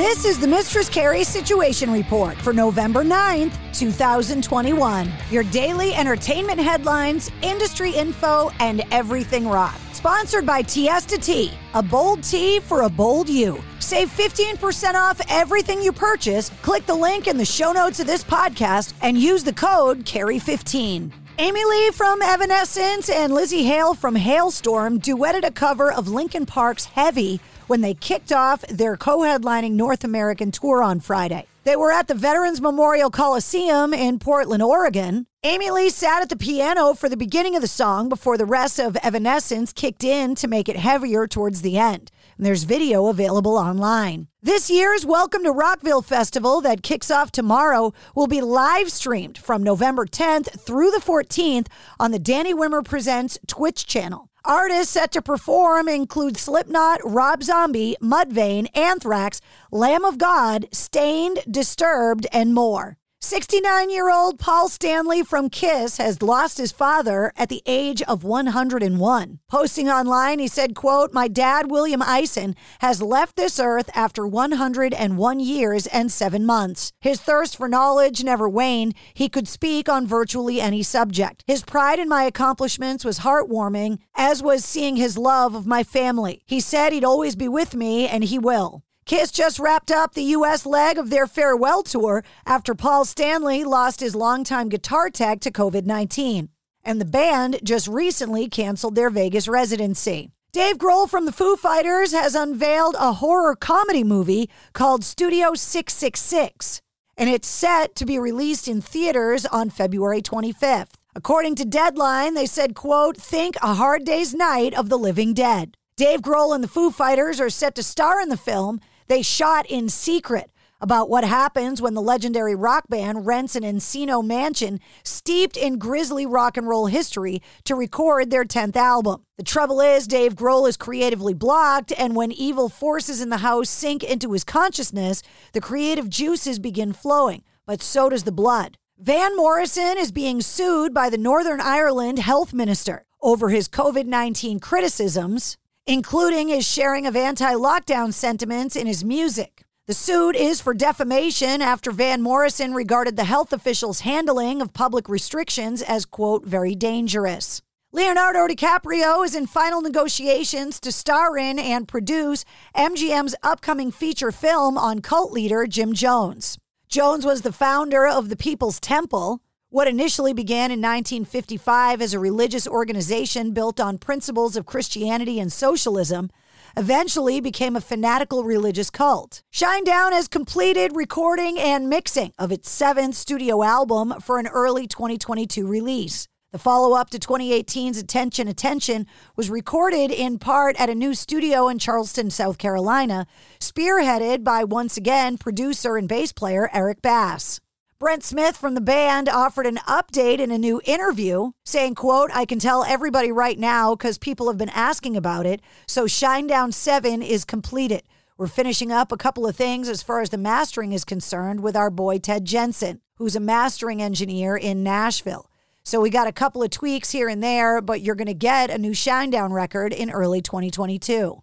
This is the Mistress Carrie Situation Report for November 9th, 2021. Your daily entertainment headlines, industry info, and everything rock. Sponsored by Tiesta Tea, a bold tea for a bold you. Save 15% off everything you purchase. Click the link in the show notes of this podcast and use the code CARRIE15. Amy Lee from Evanescence and Lzzy Hale from Halestorm duetted a cover of Linkin Park's Heavy when they kicked off their co headlining North American tour on Friday. They were at the Veterans Memorial Coliseum in Portland, Oregon. Amy Lee sat at the piano for the beginning of the song before the rest of Evanescence kicked in to make it heavier towards the end. And there's video available online. This year's Welcome to Rockville Festival that kicks off tomorrow will be live streamed from November 10th through the 14th on the Danny Wimmer Presents Twitch channel. Artists set to perform include Slipknot, Rob Zombie, Mudvayne, Anthrax, Lamb of God, Staind, Disturbed, and more. 69 year old Paul Stanley from Kiss has lost his father at the age of 101. Posting online, he said, quote, My dad, William Eisen, has left this earth after 101 years and seven months. His thirst for knowledge never waned. He could speak on virtually any subject. His pride in my accomplishments was heartwarming, as was seeing his love of my family. He said he'd always be with me, and he will. Kiss just wrapped up the U.S. leg of their farewell tour after Paul Stanley lost his longtime guitar tech to COVID 19. And the band just recently canceled their Vegas residency. Dave Grohl from the Foo Fighters has unveiled a horror comedy movie called Studio 666, and it's set to be released in theaters on February 25th. According to Deadline, they said, quote, think a hard day's night of the living dead. Dave Grohl and the Foo Fighters are set to star in the film, they shot in secret about what happens when the legendary rock band rents an Encino mansion steeped in grisly rock and roll history to record their 10th album. The trouble is, Dave Grohl is creatively blocked, and when evil forces in the house sink into his consciousness, the creative juices begin flowing, but so does the blood. Van Morrison is being sued by the Northern Ireland health minister over his COVID 19 criticisms including his sharing of anti lockdown sentiments in his music. The suit is for defamation after Van Morrison regarded the health officials' handling of public restrictions as, quote, very dangerous. Leonardo DiCaprio is in final negotiations to star in and produce MGM's upcoming feature film on cult leader Jim Jones. Jones was the founder of the People's Temple, what initially began in 1955 as a religious organization built on principles of Christianity and socialism eventually became a fanatical religious cult. Shinedown has completed recording and mixing of its seventh studio album for an early 2022 release. The follow up to 2018's Attention Attention was recorded in part at a new studio in Charleston, South Carolina, spearheaded by once again producer and bass player Eric Bass. Brent Smith from the band offered an update in a new interview saying, quote, I can tell everybody right now because people have been asking about it. So Shinedown 7 is completed. We're finishing up a couple of things as far as the mastering is concerned with our boy Ted Jensen, who's a mastering engineer in Nashville. So we got a couple of tweaks here and there, but you're going to get a new Shinedown record in early 2022.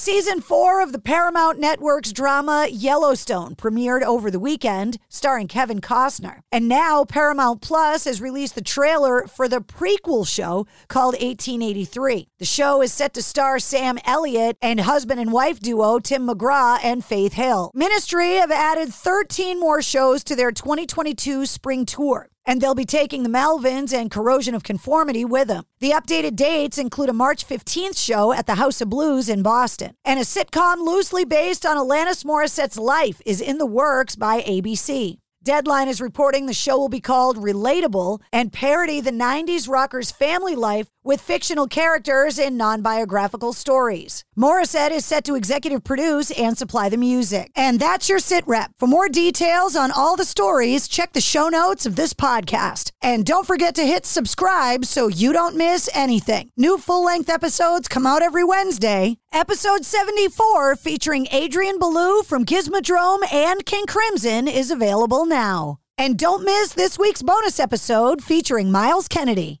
Season four of the Paramount Network's drama Yellowstone premiered over the weekend, starring Kevin Costner. And now Paramount Plus has released the trailer for the prequel show called 1883. The show is set to star Sam Elliott and husband and wife duo Tim McGraw and Faith Hill. Ministry have added 13 more shows to their 2022 spring tour and they'll be taking the Melvins and Corrosion of Conformity with them. The updated dates include a March 15th show at the House of Blues in Boston, and a sitcom loosely based on Alanis Morissette's life is in the works by ABC. Deadline is reporting the show will be called Relatable and parody the 90s rocker's family life with fictional characters in non biographical stories. Morissette is set to executive produce and supply the music. And that's your sit rep. For more details on all the stories, check the show notes of this podcast. And don't forget to hit subscribe so you don't miss anything. New full length episodes come out every Wednesday. Episode 74, featuring Adrian Belew from Gizmodrome and King Crimson, is available now. And don't miss this week's bonus episode featuring Myles Kennedy.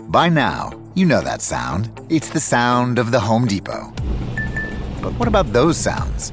By now, you know that sound. It's the sound of the Home Depot. But what about those sounds?